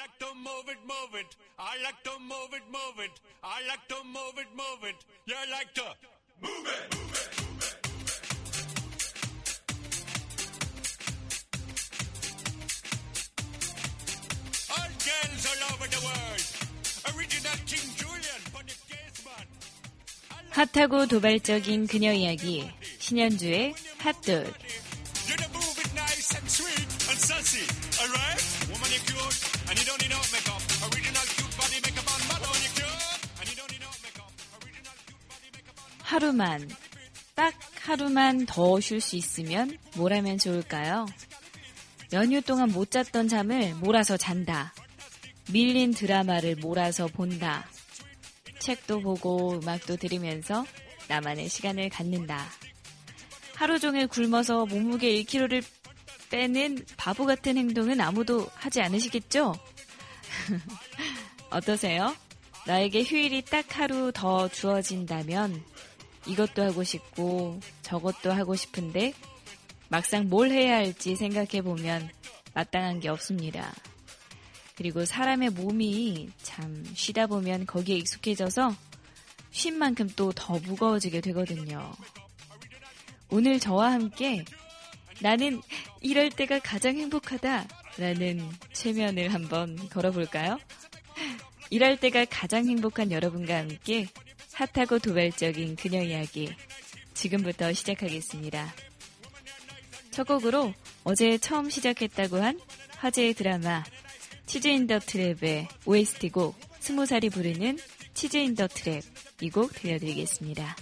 like to move it, move it. I like to move it, move it. I like to move it, move it. You like to move it, move it. All girls all over the world. Original King Julian the casement. 핫하고 도발적인 그녀 이야기 신현주의 핫돌 하루만 딱 하루만 더 쉴 수 있으면 뭘 하면 좋을까요? 연휴 동안 못 잤던 잠을 몰아서 잔다. 밀린 드라마를 몰아서 본다. 책도 보고 음악도 들으면서 나만의 시간을 갖는다. 하루 종일 굶어서 몸무게 1kg를 빼는 바보 같은 행동은 아무도 하지 않으시겠죠? 어떠세요? 나에게 휴일이 딱 하루 더 주어진다면 이것도 하고 싶고 저것도 하고 싶은데 막상 뭘 해야 할지 생각해 보면 마땅한 게 없습니다. 그리고 사람의 몸이 참 쉬다 보면 거기에 익숙해져서 쉰 만큼 또 더 무거워지게 되거든요. 오늘 저와 함께 나는 이럴 때가 가장 행복하다 라는 최면을 한번 걸어볼까요? 이럴 때가 가장 행복한 여러분과 함께 핫하고 도발적인 그녀 이야기 지금부터 시작하겠습니다. 첫 곡으로 어제 처음 시작했다고 한 화제의 드라마 치즈 인 더 트랩의 OST 곡 스무 살이 부르는 치즈 인 더 트랩 이 곡 들려드리겠습니다.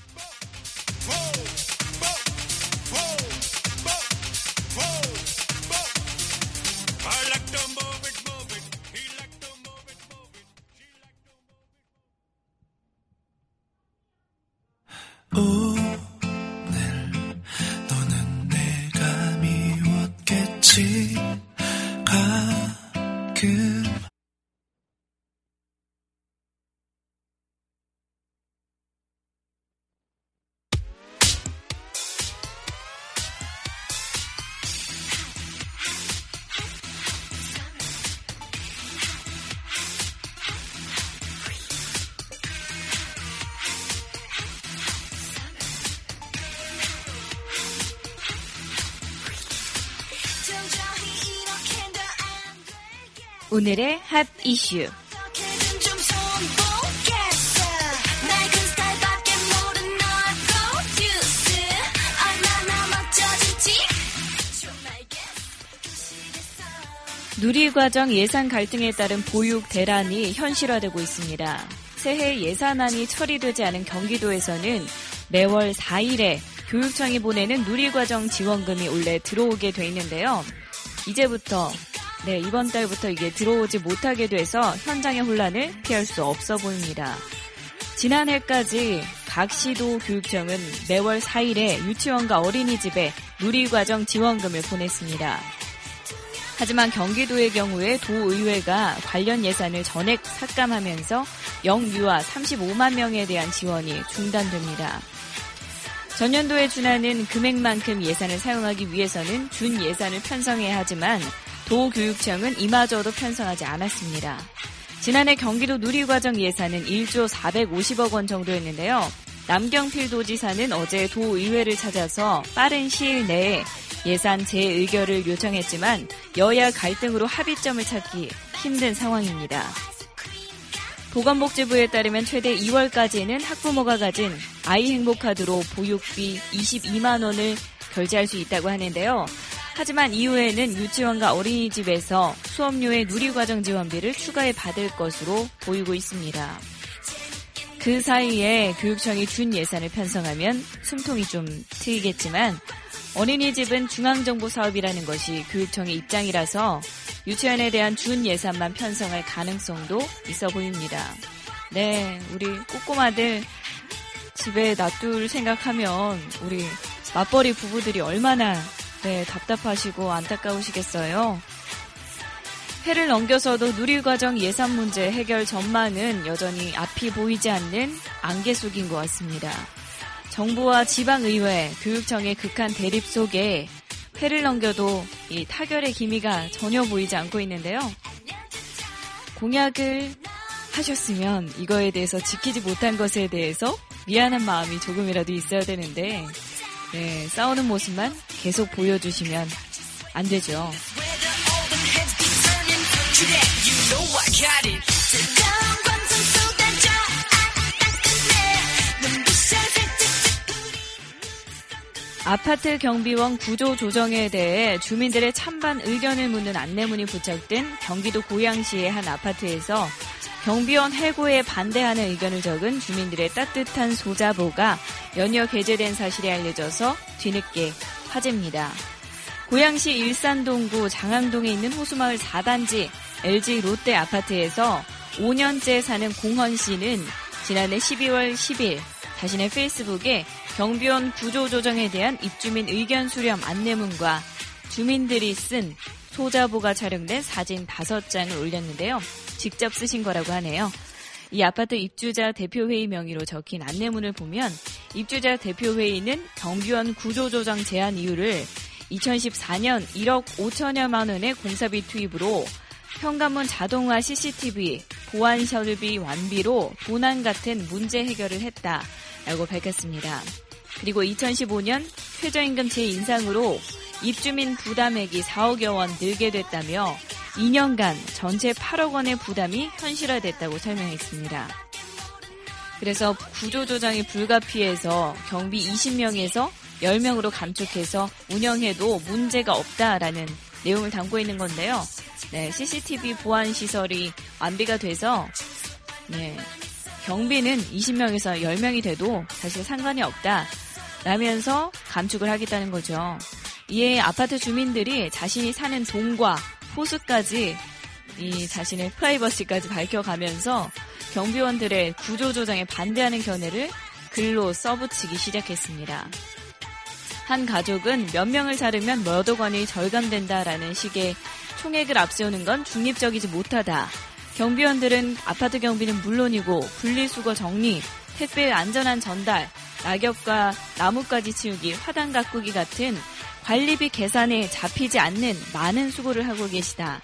질지 좀 알겠어 누리과정 예산 갈등에 따른 보육 대란이 현실화되고 있습니다. 새해 예산안이 처리되지 않은 경기도에서는 매월 4일에 교육청이 보내는 누리과정 지원금이 원래 들어오게 돼 있는데요. 이제부터 네, 이번 달부터 이게 들어오지 못하게 돼서 현장의 혼란을 피할 수 없어 보입니다. 지난해까지 각 시도 교육청은 매월 4일에 유치원과 어린이집에 누리과정 지원금을 보냈습니다. 하지만 경기도의 경우에 도의회가 관련 예산을 전액 삭감하면서 영유아 35만 명에 대한 지원이 중단됩니다. 전년도에 준하는 금액만큼 예산을 사용하기 위해서는 준 예산을 편성해야 하지만 도교육청은 이마저도 편성하지 않았습니다. 지난해 경기도 누리과정 예산은 1조 450억 원 정도였는데요. 남경필 도지사는 어제 도의회를 찾아서 빠른 시일 내에 예산 재의결을 요청했지만 여야 갈등으로 합의점을 찾기 힘든 상황입니다. 보건복지부에 따르면 최대 2월까지는 학부모가 가진 아이 행복카드로 보육비 22만 원을 결제할 수 있다고 하는데요. 하지만 이후에는 유치원과 어린이집에서 수업료의 누리과정 지원비를 추가해 받을 것으로 보이고 있습니다. 그 사이에 교육청이 준 예산을 편성하면 숨통이 좀 트이겠지만 어린이집은 중앙정부 사업이라는 것이 교육청의 입장이라서 유치원에 대한 준 예산만 편성할 가능성도 있어 보입니다. 네, 우리 꼬꼬마들 집에 놔둘 생각하면 우리 맞벌이 부부들이 얼마나 네, 답답하시고 안타까우시겠어요. 해를 넘겨서도 누리과정 예산 문제 해결 전망은 여전히 앞이 보이지 않는 안개 속인 것 같습니다. 정부와 지방의회, 교육청의 극한 대립 속에 해를 넘겨도 이 타결의 기미가 전혀 보이지 않고 있는데요. 공약을 하셨으면 이거에 대해서 지키지 못한 것에 대해서 미안한 마음이 조금이라도 있어야 되는데 네, 싸우는 모습만 계속 보여주시면 안 되죠. 아파트 경비원 구조 조정에 대해 주민들의 찬반 의견을 묻는 안내문이 부착된 경기도 고양시의 한 아파트에서 경비원 해고에 반대하는 의견을 적은 주민들의 따뜻한 소자보가 연이어 게재된 사실이 알려져서 뒤늦게 화제입니다. 고양시 일산동구 장항동에 있는 호수마을 4단지 LG 롯데 아파트에서 5년째 사는 공헌 씨는 지난해 12월 10일 자신의 페이스북에 경비원 구조 조정에 대한 입주민 의견 수렴 안내문과 주민들이 쓴 소자보가 촬영된 사진 5장을 올렸는데요. 직접 쓰신 거라고 하네요. 이 아파트 입주자 대표회의 명의로 적힌 안내문을 보면 입주자 대표회의는 경비원 구조조정 제한 이유를 2014년 1억 5천여만 원의 공사비 투입으로 현관문 자동화 CCTV, 보안 설비 완비로 도난 같은 문제 해결을 했다라고 밝혔습니다. 그리고 2015년 최저임금 재인상으로 입주민 부담액이 4억여 원 늘게 됐다며 2년간 전체 8억 원의 부담이 현실화됐다고 설명했습니다. 그래서 구조조정이 불가피해서 경비 20명에서 10명으로 감축해서 운영해도 문제가 없다라는 내용을 담고 있는 건데요. 네, CCTV 보안 시설이 완비가 돼서 네, 경비는 20명에서 10명이 돼도 사실 상관이 없다. 라면서 감축을 하겠다는 거죠. 이에 아파트 주민들이 자신이 사는 동과 호수까지 이 자신의 프라이버시까지 밝혀가면서 경비원들의 구조조정에 반대하는 견해를 글로 써붙이기 시작했습니다. 한 가족은 몇 명을 자르면 몇 억 원이 절감된다라는 식의 총액을 앞세우는 건 중립적이지 못하다. 경비원들은 아파트 경비는 물론이고 분리수거 정리, 택배 안전한 전달, 낙엽과 나무까지 치우기, 화단 가꾸기 같은 관리비 계산에 잡히지 않는 많은 수고를 하고 계시다.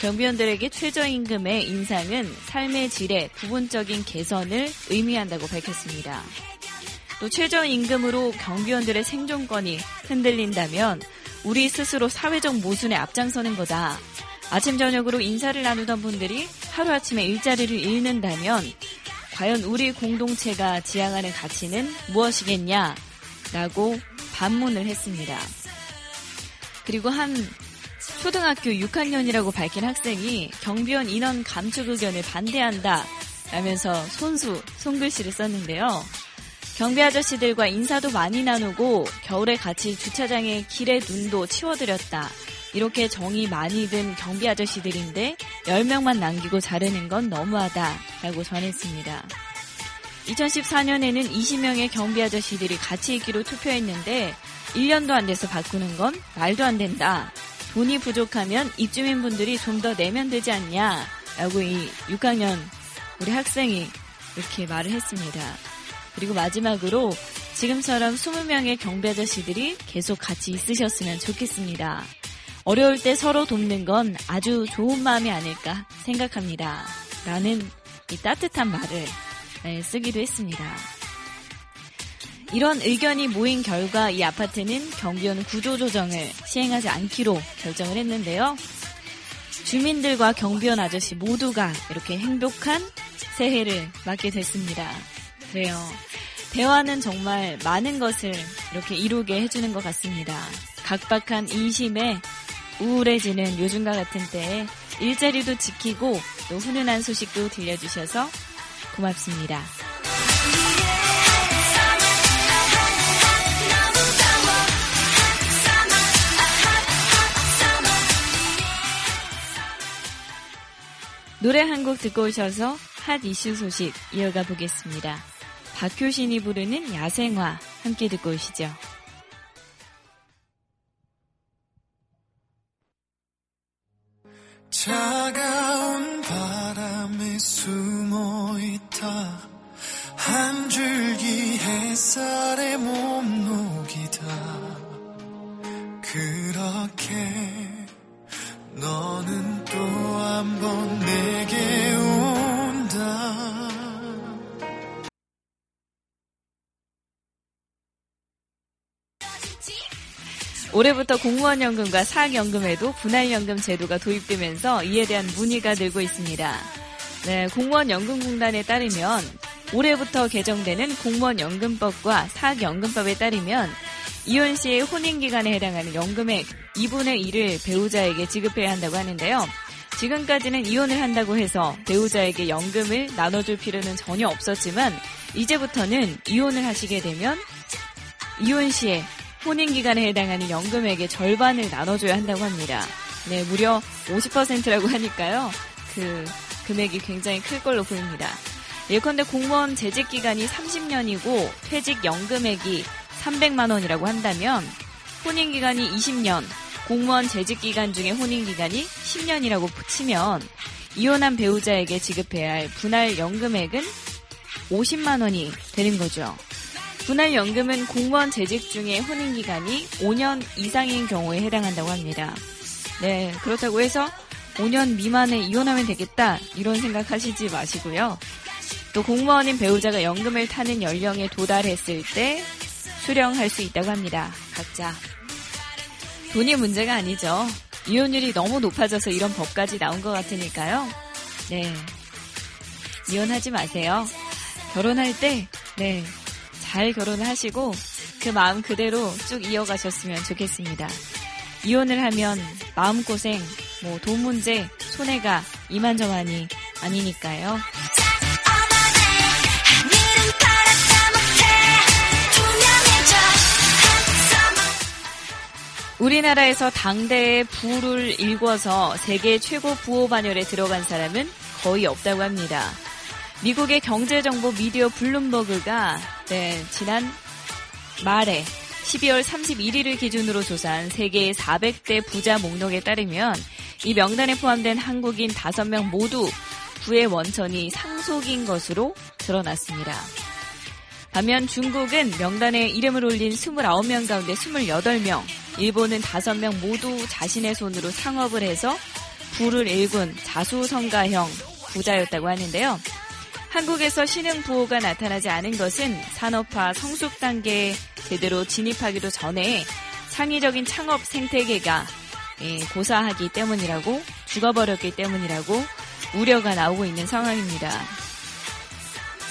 경비원들에게 최저임금의 인상은 삶의 질의 부분적인 개선을 의미한다고 밝혔습니다. 또 최저임금으로 경비원들의 생존권이 흔들린다면 우리 스스로 사회적 모순에 앞장서는 거다. 아침 저녁으로 인사를 나누던 분들이 하루아침에 일자리를 잃는다면 과연 우리 공동체가 지향하는 가치는 무엇이겠냐? 라고 반문을 했습니다. 그리고 한 초등학교 6학년이라고 밝힌 학생이 경비원 인원 감축 의견을 반대한다 라면서 손수, 손글씨를 썼는데요. 경비 아저씨들과 인사도 많이 나누고 겨울에 같이 주차장에 길에 눈도 치워드렸다. 이렇게 정이 많이 든 경비 아저씨들인데 10명만 남기고 자르는 건 너무하다 라고 전했습니다. 2014년에는 20명의 경비 아저씨들이 같이 있기로 투표했는데 1년도 안 돼서 바꾸는 건 말도 안 된다. 돈이 부족하면 입주민분들이 좀 더 내면 되지 않냐 라고 이 6학년 우리 학생이 이렇게 말을 했습니다. 그리고 마지막으로 지금처럼 20명의 경비 아저 씨들이 계속 같이 있으셨으면 좋겠습니다. 어려울 때 서로 돕는 건 아주 좋은 마음이 아닐까 생각합니다. 라는 이 따뜻한 말을 네, 쓰기도 했습니다. 이런 의견이 모인 결과 이 아파트는 경비원 구조조정을 시행하지 않기로 결정을 했는데요. 주민들과 경비원 아저씨 모두가 이렇게 행복한 새해를 맞게 됐습니다. 그래요. 대화는 정말 많은 것을 이렇게 이루게 해주는 것 같습니다. 각박한 인심에 우울해지는 요즘과 같은 때에 일자리도 지키고 또 훈훈한 소식도 들려주셔서 고맙습니다. 노래 한 곡 듣고 오셔서 핫 이슈 소식 이어가 보겠습니다. 박효신이 부르는 야생화 함께 듣고 오시죠. 차가운 바람에 숨어 있다 한 줄기 햇살에 몸 녹이다 그렇게 너는 또 한 번 올해부터 공무원연금과 사학연금에도 분할연금 제도가 도입되면서 이에 대한 문의가 늘고 있습니다. 네, 공무원연금공단에 따르면 올해부터 개정되는 공무원연금법과 사학연금법에 따르면 이혼 씨의 혼인 기간에 해당하는 연금액 2분의 1을 배우자에게 지급해야 한다고 하는데요. 지금까지는 이혼을 한다고 해서 배우자에게 연금을 나눠줄 필요는 전혀 없었지만 이제부터는 이혼을 하시게 되면 이혼 시에 혼인 기간에 해당하는 연금액의 절반을 나눠줘야 한다고 합니다. 네, 무려 50%라고 하니까요. 그 금액이 굉장히 클 걸로 보입니다. 예컨대 공무원 재직 기간이 30년이고 퇴직 연금액이 300만 원이라고 한다면 혼인 기간이 20년, 공무원 재직 기간 중에 혼인 기간이 10년이라고 치면 이혼한 배우자에게 지급해야 할 분할 연금액은 50만 원이 되는 거죠. 분할 연금은 공무원 재직 중에 혼인 기간이 5년 이상인 경우에 해당한다고 합니다. 네, 그렇다고 해서 5년 미만에 이혼하면 되겠다 이런 생각하시지 마시고요. 또 공무원인 배우자가 연금을 타는 연령에 도달했을 때 수령할 수 있다고 합니다. 각자. 돈이 문제가 아니죠. 이혼율이 너무 높아져서 이런 법까지 나온 것 같으니까요. 네. 이혼하지 마세요. 결혼할 때, 네. 잘 결혼하시고 그 마음 그대로 쭉 이어가셨으면 좋겠습니다. 이혼을 하면 마음고생, 뭐 돈 문제, 손해가 이만저만이 아니니까요. 우리나라에서 당대의 부를 일궈서 세계 최고 부호 반열에 들어간 사람은 거의 없다고 합니다. 미국의 경제정보 미디어 블룸버그가 네, 지난 말에 12월 31일을 기준으로 조사한 세계 400대 부자 목록에 따르면 이 명단에 포함된 한국인 5명 모두 부의 원천이 상속인 것으로 드러났습니다. 반면 중국은 명단에 이름을 올린 29명 가운데 28명, 일본은 5명 모두 자신의 손으로 상업을 해서 부를 일군 자수성가형 부자였다고 하는데요. 한국에서 신흥 부호가 나타나지 않은 것은 산업화 성숙 단계에 제대로 진입하기도 전에 창의적인 창업 생태계가 예, 고사하기 때문이라고 죽어버렸기 때문이라고 우려가 나오고 있는 상황입니다.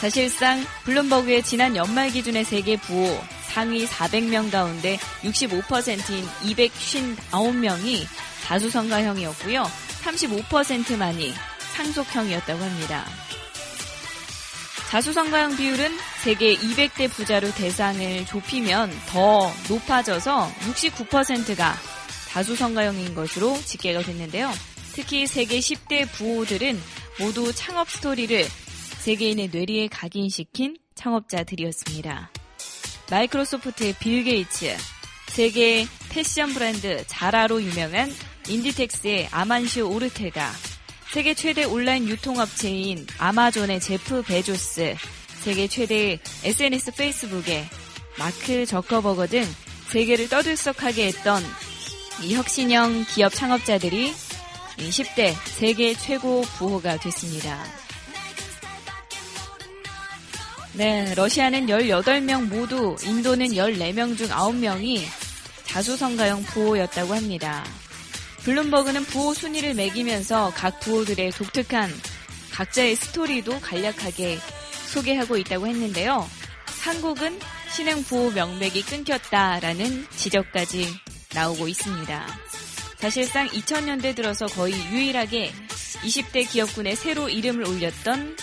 사실상 블룸버그의 지난 연말 기준의 세계 부호 상위 400명 가운데 65%인 259명이 자수성가형이었고요. 35%만이 상속형이었다고 합니다. 자수성가형 비율은 세계 200대 부자로 대상을 좁히면 더 높아져서 69%가 자수성가형인 것으로 집계가 됐는데요. 특히 세계 10대 부호들은 모두 창업 스토리를 세계인의 뇌리에 각인시킨 창업자들이었습니다. 마이크로소프트의 빌 게이츠, 세계 패션 브랜드 자라로 유명한 인디텍스의 아만시오 오르테가, 세계 최대 온라인 유통업체인 아마존의 제프 베조스, 세계 최대 SNS 페이스북의 마크 저커버거 등 세계를 떠들썩하게 했던 이 혁신형 기업 창업자들이 10대 세계 최고 부호가 됐습니다. 네, 러시아는 18명 모두, 인도는 14명 중 9명이 자수성가형 부호였다고 합니다. 블룸버그는 부호 순위를 매기면서 각 부호들의 독특한 각자의 스토리도 간략하게 소개하고 있다고 했는데요. 한국은 신흥 부호 명맥이 끊겼다라는 지적까지 나오고 있습니다. 사실상 2000년대 들어서 거의 유일하게 20대 기업군에 새로 이름을 올렸던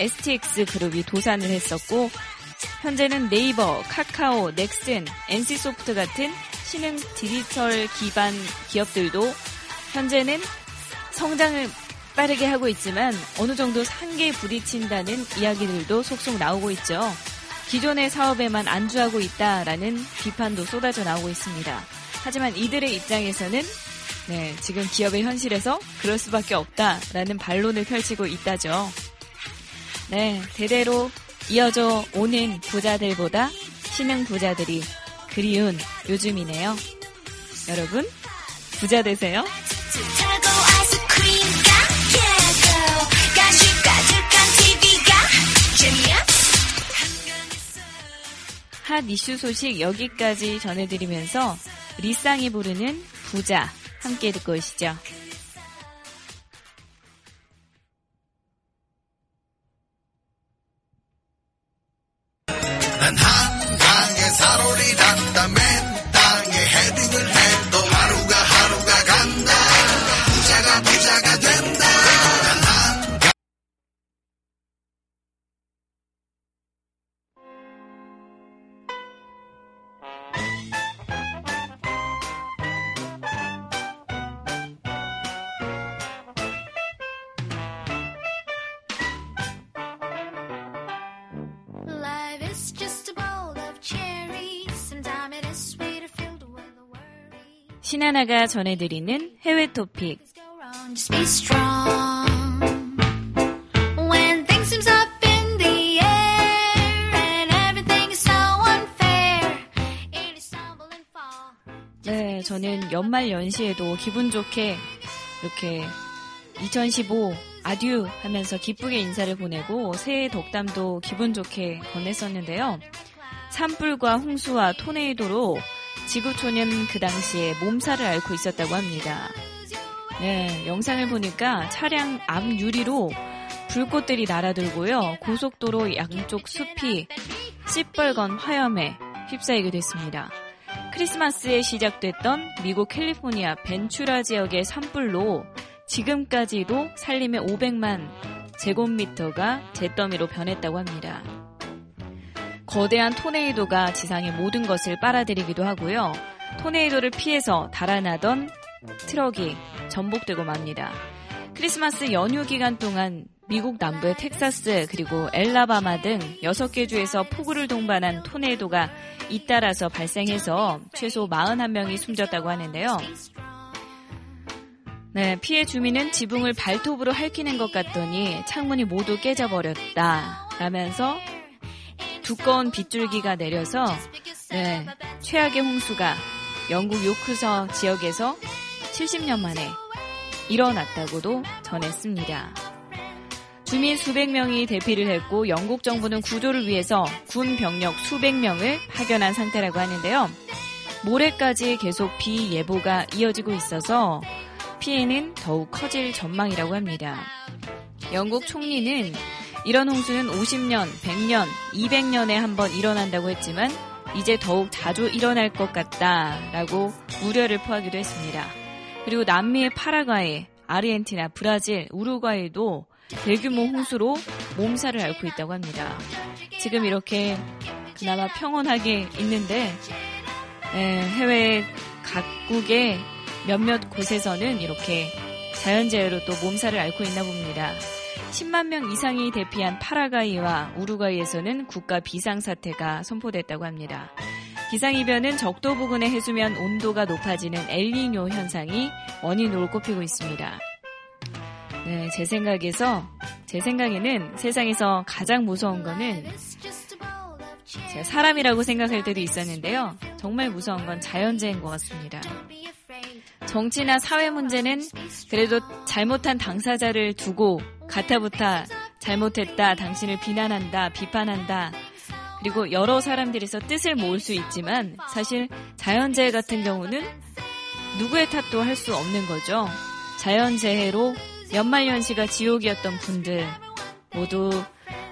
STX 그룹이 도산을 했었고 현재는 네이버, 카카오, 넥슨, NC소프트 같은 신흥 디지털 기반 기업들도 현재는 성장을 빠르게 하고 있지만 어느 정도 한계에 부딪힌다는 이야기들도 속속 나오고 있죠. 기존의 사업에만 안주하고 있다라는 비판도 쏟아져 나오고 있습니다. 하지만 이들의 입장에서는 네, 지금 기업의 현실에서 그럴 수밖에 없다라는 반론을 펼치고 있다죠. 네, 대대로 이어져 오는 부자들보다 신흥 부자들이 그리운 요즘이네요. 여러분, 부자 되세요. 핫 이슈 소식 여기까지 전해드리면서 리쌍이 부르는 부자 함께 듣고 오시죠. 하나가 전해드리는 해외 토픽. 네, 저는 연말 연시에도 기분 좋게 이렇게 2015 아듀 하면서 기쁘게 인사를 보내고 새해 덕담도 기분 좋게 건넸었는데요. 산불과 홍수와 토네이도로 지구촌은 그 당시에 몸살을 앓고 있었다고 합니다. 네, 영상을 보니까 차량 앞 유리로 불꽃들이 날아들고요. 고속도로 양쪽 숲이 시뻘건 화염에 휩싸이게 됐습니다. 크리스마스에 시작됐던 미국 캘리포니아 벤츄라 지역의 산불로 지금까지도 살림의 500만 제곱미터가 잿더미로 변했다고 합니다. 거대한 토네이도가 지상의 모든 것을 빨아들이기도 하고요. 토네이도를 피해서 달아나던 트럭이 전복되고 맙니다. 크리스마스 연휴 기간 동안 미국 남부의 텍사스 그리고 앨라배마 등 6개 주에서 폭우를 동반한 토네이도가 잇따라서 발생해서 최소 41명이 숨졌다고 하는데요. 네, 피해 주민은 지붕을 발톱으로 핥히는 것 같더니 창문이 모두 깨져버렸다. 라면서 두꺼운 빗줄기가 내려서 네, 최악의 홍수가 영국 요크서 지역에서 70년 만에 일어났다고도 전했습니다. 주민 수백 명이 대피를 했고 영국 정부는 구조를 위해서 군 병력 수백 명을 파견한 상태라고 하는데요. 모레까지 계속 비 예보가 이어지고 있어서 피해는 더욱 커질 전망이라고 합니다. 영국 총리는 이런 홍수는 50년, 100년, 200년에 한 번 일어난다고 했지만 이제 더욱 자주 일어날 것 같다라고 우려를 표하기도 했습니다. 그리고 남미의 파라과이, 아르헨티나, 브라질, 우루과이도 대규모 홍수로 몸살을 앓고 있다고 합니다. 지금 이렇게 그나마 평온하게 있는데 에, 해외 각국의 몇몇 곳에서는 이렇게 자연재해로 또 몸살을 앓고 있나 봅니다. 10만 명 이상이 대피한 파라과이와 우루과이에서는 국가 비상사태가 선포됐다고 합니다. 기상이변은 적도 부근의 해수면 온도가 높아지는 엘니뇨 현상이 원인으로 꼽히고 있습니다. 네, 제 생각에서, 제 생각에는 세상에서 가장 무서운 거는. 제가 사람이라고 생각할 때도 있었는데요. 정말 무서운 건 자연재해인 것 같습니다. 정치나 사회 문제는 그래도 잘못한 당사자를 두고 가타부타 잘못했다, 당신을 비난한다, 비판한다, 그리고 여러 사람들에서 뜻을 모을 수 있지만 사실 자연재해 같은 경우는 누구의 탓도 할 수 없는 거죠. 자연재해로 연말연시가 지옥이었던 분들 모두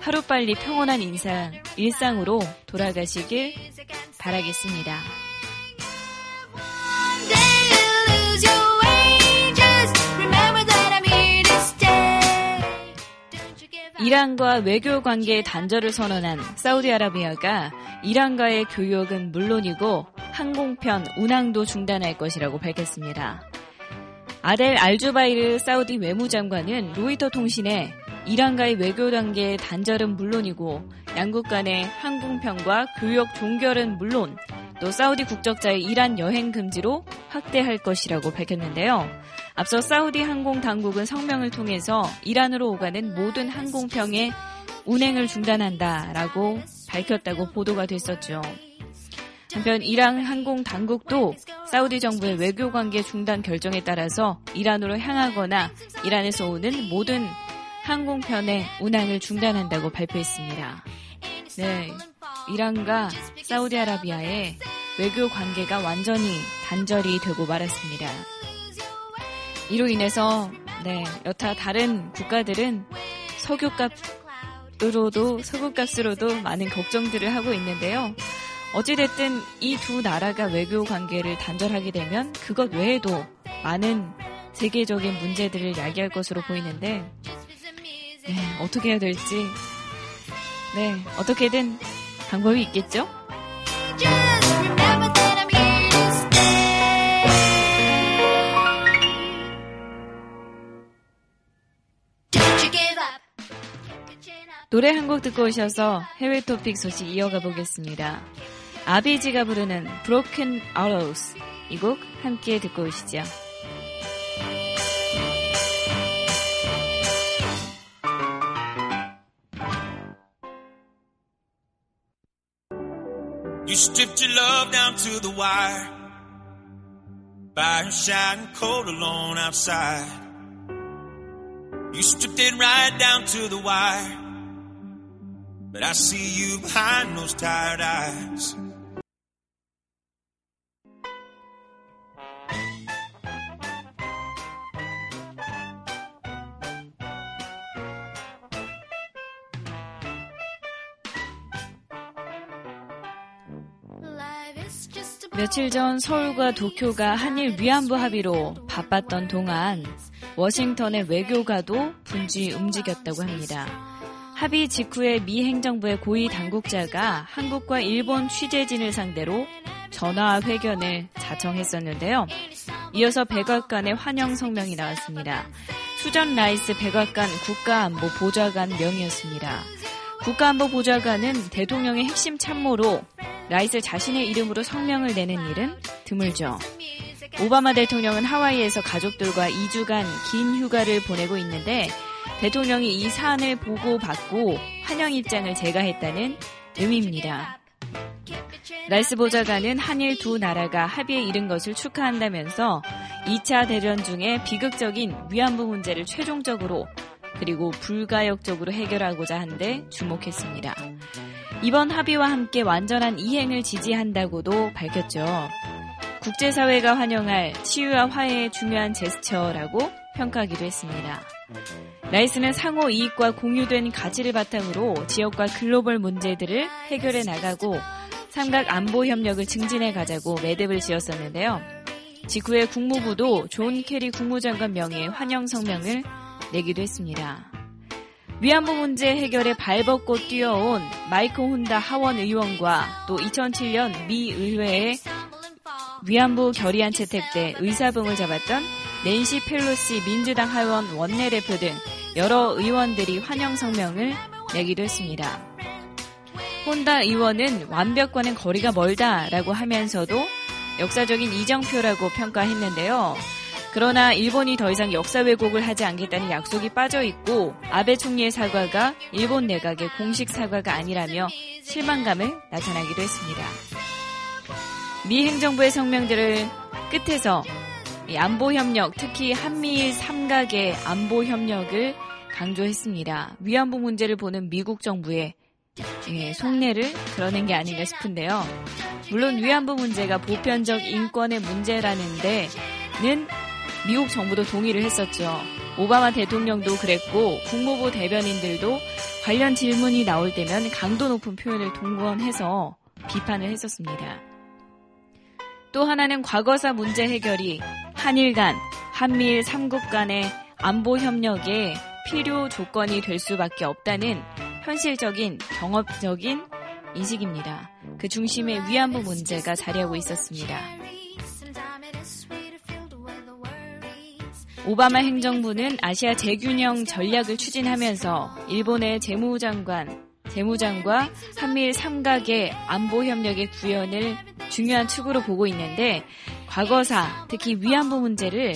하루빨리 평온한 인상, 일상으로 돌아가시길 바라겠습니다. 이란과 외교 관계 단절을 선언한 사우디아라비아가 이란과의 교역은 물론이고 항공편 운항도 중단할 것이라고 밝혔습니다. 아델 알주바이르 사우디 외무장관은 로이터 통신에 이란과의 외교 관계 단절은 물론이고 양국 간의 항공편과 교역 종결은 물론 또 사우디 국적자의 이란 여행 금지로 확대할 것이라고 밝혔는데요. 앞서 사우디 항공 당국은 성명을 통해서 이란으로 오가는 모든 항공편의 운행을 중단한다라고 밝혔다고 보도가 됐었죠. 한편 이란 항공 당국도 사우디 정부의 외교 관계 중단 결정에 따라서 이란으로 향하거나 이란에서 오는 모든 항공편의 운항을 중단한다고 발표했습니다. 네, 이란과 사우디아라비아의 외교 관계가 완전히 단절이 되고 말았습니다. 이로 인해서 네, 여타 다른 국가들은 석유값으로도 석유값으로도 많은 걱정들을 하고 있는데요. 어찌됐든 이 두 나라가 외교 관계를 단절하게 되면 그것 외에도 많은 세계적인 문제들을 야기할 것으로 보이는데 네, 어떻게 해야 될지 네, 어떻게든 방법이 있겠죠? 노래 한 곡 듣고 오셔서 해외 토픽 소식 이어가 보겠습니다. 아비지가 부르는 Broken Arrows 이 곡 함께 듣고 오시죠. But I see you behind those tired eyes. 며칠 전 서울과 도쿄가 한일 위안부 합의로 바빴던 동안 워싱턴의 외교가도 분주히 움직였다고 합니다. 합의 직후에 미 행정부의 고위 당국자가 한국과 일본 취재진을 상대로 전화 회견을 자청했었는데요. 이어서 백악관의 환영 성명이 나왔습니다. 수전 라이스 백악관 국가안보 보좌관 명의였습니다. 국가안보 보좌관은 대통령의 핵심 참모로 라이스 자신의 이름으로 성명을 내는 일은 드물죠. 오바마 대통령은 하와이에서 가족들과 2주간 긴 휴가를 보내고 있는데 대통령이 이 사안을 보고받고 환영 입장을 제가했다는 의미입니다. 라이스 보좌관은 한일 두 나라가 합의에 이른 것을 축하한다면서 2차 대전 중에 비극적인 위안부 문제를 최종적으로 그리고 불가역적으로 해결하고자 한데 주목했습니다. 이번 합의와 함께 완전한 이행을 지지한다고도 밝혔죠. 국제사회가 환영할 치유와 화해의 중요한 제스처라고 평가하기도 했습니다. 라이스는 상호 이익과 공유된 가치를 바탕으로 지역과 글로벌 문제들을 해결해 나가고 삼각 안보 협력을 증진해 가자고 매듭을 지었었는데요. 직후에 국무부도 존 케리 국무장관 명의의 환영 성명을 내기도 했습니다. 위안부 문제 해결에 발벗고 뛰어온 마이크 혼다 하원 의원과 또 2007년 미 의회의 위안부 결의안 채택 때 의사봉을 잡았던 낸시 펠로시 민주당 하원 원내대표 등 여러 의원들이 환영 성명을 내기도 했습니다. 혼다 의원은 완벽과는 거리가 멀다라고 하면서도 역사적인 이정표라고 평가했는데요. 그러나 일본이 더 이상 역사 왜곡을 하지 않겠다는 약속이 빠져 있고 아베 총리의 사과가 일본 내각의 공식 사과가 아니라며 실망감을 나타나기도 했습니다. 미 행정부의 성명들을 끝에서 이 안보 협력, 특히 한미일 삼각의 안보 협력을 강조했습니다. 위안부 문제를 보는 미국 정부의 예, 속내를 드러낸 게 아닌가 싶은데요. 물론 위안부 문제가 보편적 인권의 문제라는 데 는 미국 정부도 동의를 했었죠. 오바마 대통령도 그랬고 국무부 대변인들도 관련 질문이 나올 때면 강도 높은 표현을 동원해서 비판을 했었습니다. 또 하나는 과거사 문제 해결이 한일 간, 한미일 3국 간의 안보 협력의 필요 조건이 될 수밖에 없다는 현실적인 경험적인 인식입니다. 그 중심에 위안부 문제가 자리하고 있었습니다. 오바마 행정부는 아시아 재균형 전략을 추진하면서 일본의 재무장관, 재무장과 한미일 삼각의 안보 협력의 구현을 중요한 축으로 보고 있는데 과거사, 특히 위안부 문제를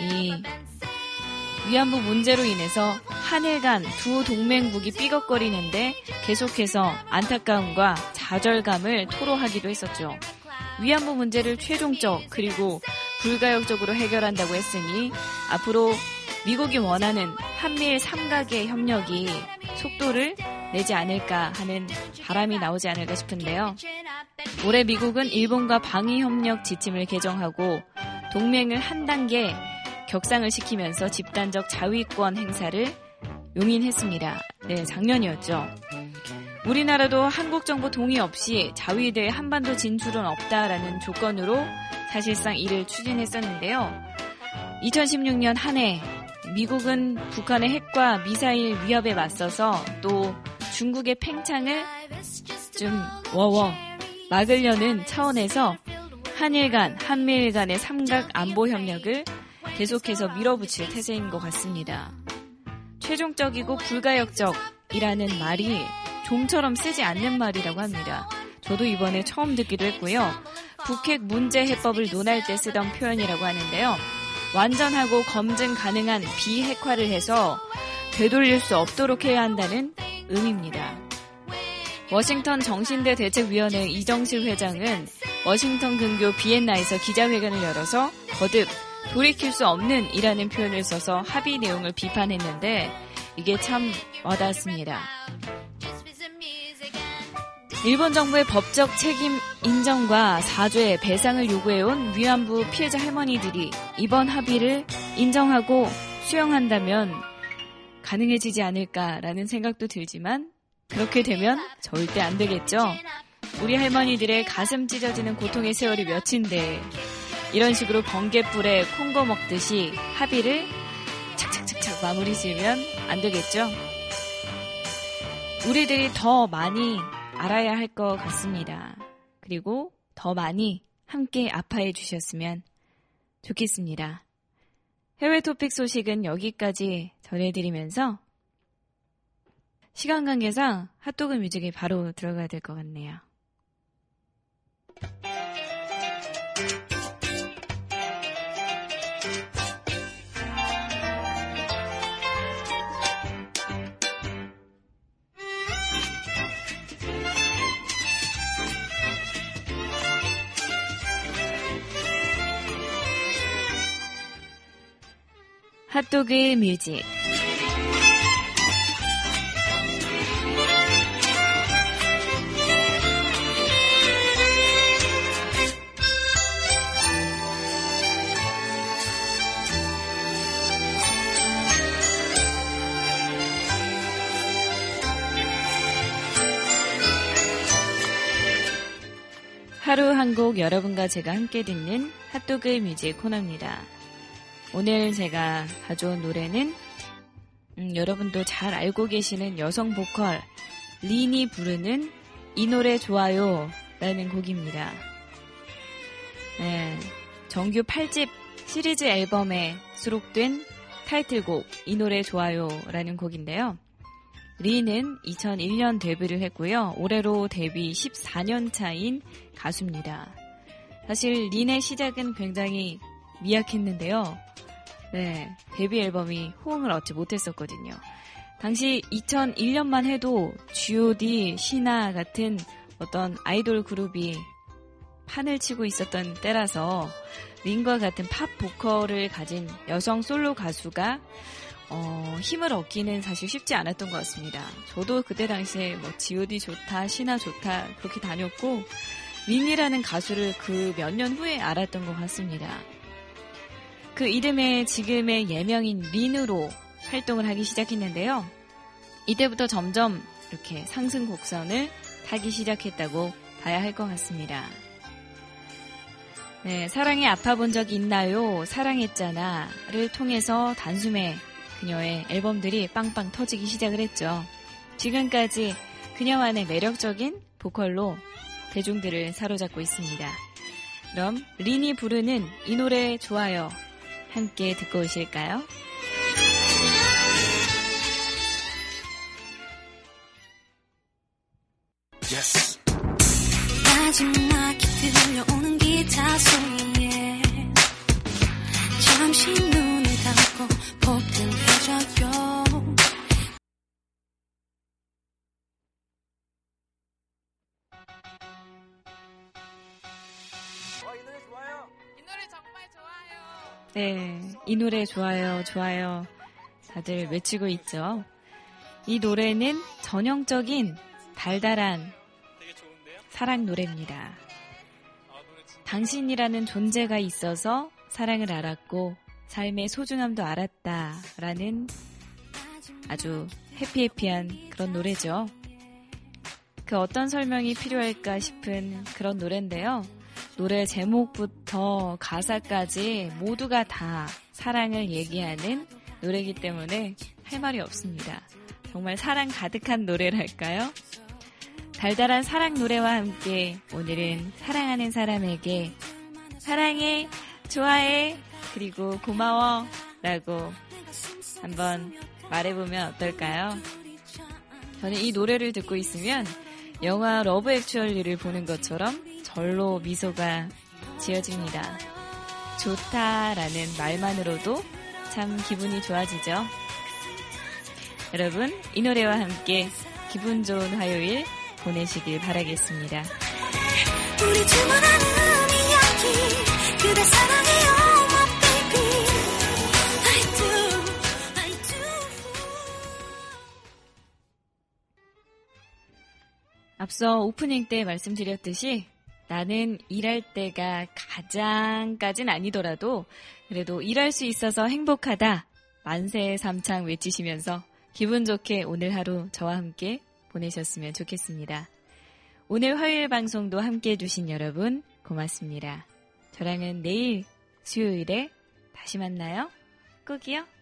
이 위안부 문제로 인해서 한일 간 두 동맹국이 삐걱거리는데 계속해서 안타까움과 좌절감을 토로하기도 했었죠. 위안부 문제를 최종적 그리고 불가역적으로 해결한다고 했으니 앞으로 미국이 원하는 한미일 삼각의 협력이 속도를 내지 않을까 하는 바람이 나오지 않을까 싶은데요. 올해 미국은 일본과 방위협력 지침을 개정하고 동맹을 한 단계 격상을 시키면서 집단적 자위권 행사를 용인했습니다. 네, 작년이었죠. 우리나라도 한국 정부 동의 없이 자위대 한반도 진출은 없다라는 조건으로 사실상 이를 추진했었는데요. 2016년 한 해 미국은 북한의 핵과 미사일 위협에 맞서서 또 중국의 팽창을 좀 워워 막으려는 차원에서 한일 간, 한미일 간의 삼각 안보 협력을 계속해서 밀어붙일 태세인 것 같습니다. 최종적이고 불가역적이라는 말이 좀처럼 쓰지 않는 말이라고 합니다. 저도 이번에 처음 듣기도 했고요. 북핵 문제 해법을 논할 때 쓰던 표현이라고 하는데요. 완전하고 검증 가능한 비핵화를 해서 되돌릴 수 없도록 해야 한다는 의미입니다. 워싱턴 정신대 대책위원회 이정실 회장은 워싱턴 근교 비엔나에서 기자회견을 열어서 거듭 돌이킬 수 없는 이라는 표현을 써서 합의 내용을 비판했는데 이게 참 와닿았습니다. 일본 정부의 법적 책임 인정과 사죄, 배상을 요구해온 위안부 피해자 할머니들이 이번 합의를 인정하고 수용한다면 가능해지지 않을까라는 생각도 들지만 그렇게 되면 절대 안 되겠죠. 우리 할머니들의 가슴 찢어지는 고통의 세월이 몇인데 이런 식으로 번개불에 콩고 먹듯이 합의를 착착착착 마무리 지으면 안 되겠죠. 우리들이 더 많이 알아야 할 것 같습니다. 그리고 더 많이 함께 아파해 주셨으면 좋겠습니다. 해외 토픽 소식은 여기까지 전해드리면서 시간 관계상 핫도그 뮤직에 바로 들어가야 될 것 같네요. 핫도그 뮤직 하루 한 곡 여러분과 제가 함께 듣는 핫도그 뮤직 코너입니다. 오늘 제가 가져온 노래는 음, 여러분도 잘 알고 계시는 여성 보컬 린이 부르는 이 노래 좋아요 라는 곡입니다. 네, 정규 8집 시리즈 앨범에 수록된 타이틀곡 이 노래 좋아요 라는 곡인데요. 리는 2001년 데뷔를 했고요. 올해로 데뷔 14년 차인 가수입니다. 사실 린의 시작은 굉장히 미약했는데요. 네, 데뷔 앨범이 호응을 얻지 못했었거든요. 당시 2001년만 해도 G.O.D, 시나 같은 어떤 아이돌 그룹이 판을 치고 있었던 때라서 린과 같은 팝 보컬을 가진 여성 솔로 가수가 어, 힘을 얻기는 사실 쉽지 않았던 것 같습니다. 저도 그때 당시에 뭐 G.O.D 좋다, 시나 좋다 그렇게 다녔고 린이라는 가수를 그 몇 년 후에 알았던 것 같습니다. 그 이름에 지금의 예명인 린으로 활동을 하기 시작했는데요. 이때부터 점점 이렇게 상승 곡선을 타기 시작했다고 봐야 할 것 같습니다. 네, 사랑에 아파 본 적 있나요? 사랑했잖아를 통해서 단숨에 그녀의 앨범들이 빵빵 터지기 시작을 했죠. 지금까지 그녀만의 매력적인 보컬로 대중들을 사로잡고 있습니다. 그럼 린이 부르는 이 노래 좋아요. 함께 듣고 오실까요? Yes. 마지막에 들려오는 기타 소리에 잠시 네, 이 노래 좋아요, 좋아요. 다들 외치고 있죠. 이 노래는 전형적인 달달한 사랑 노래입니다. 당신이라는 존재가 있어서 사랑을 알았고 삶의 소중함도 알았다 라는 아주 해피해피한 그런 노래죠. 그 어떤 설명이 필요할까 싶은 그런 노래인데요. 노래 제목부터 가사까지 모두가 다 사랑을 얘기하는 노래이기 때문에 할 말이 없습니다. 정말 사랑 가득한 노래랄까요? 달달한 사랑 노래와 함께 오늘은 사랑하는 사람에게 사랑해, 좋아해, 그리고 고마워 라고 한번 말해보면 어떨까요? 저는 이 노래를 듣고 있으면 영화 러브 액츄얼리를 보는 것처럼 절로 미소가 지어집니다. 좋다라는 말만으로도 참 기분이 좋아지죠. 여러분, 이 노래와 함께 기분 좋은 화요일 보내시길 바라겠습니다. 우리 주문하는 이야기 앞서 오프닝 때 말씀드렸듯이 나는 일할 때가 가장까진 아니더라도 그래도 일할 수 있어서 행복하다 만세 삼창 외치시면서 기분 좋게 오늘 하루 저와 함께 보내셨으면 좋겠습니다. 오늘 화요일 방송도 함께 해주신 여러분 고맙습니다. 저랑은 내일 수요일에 다시 만나요. 꼭이요.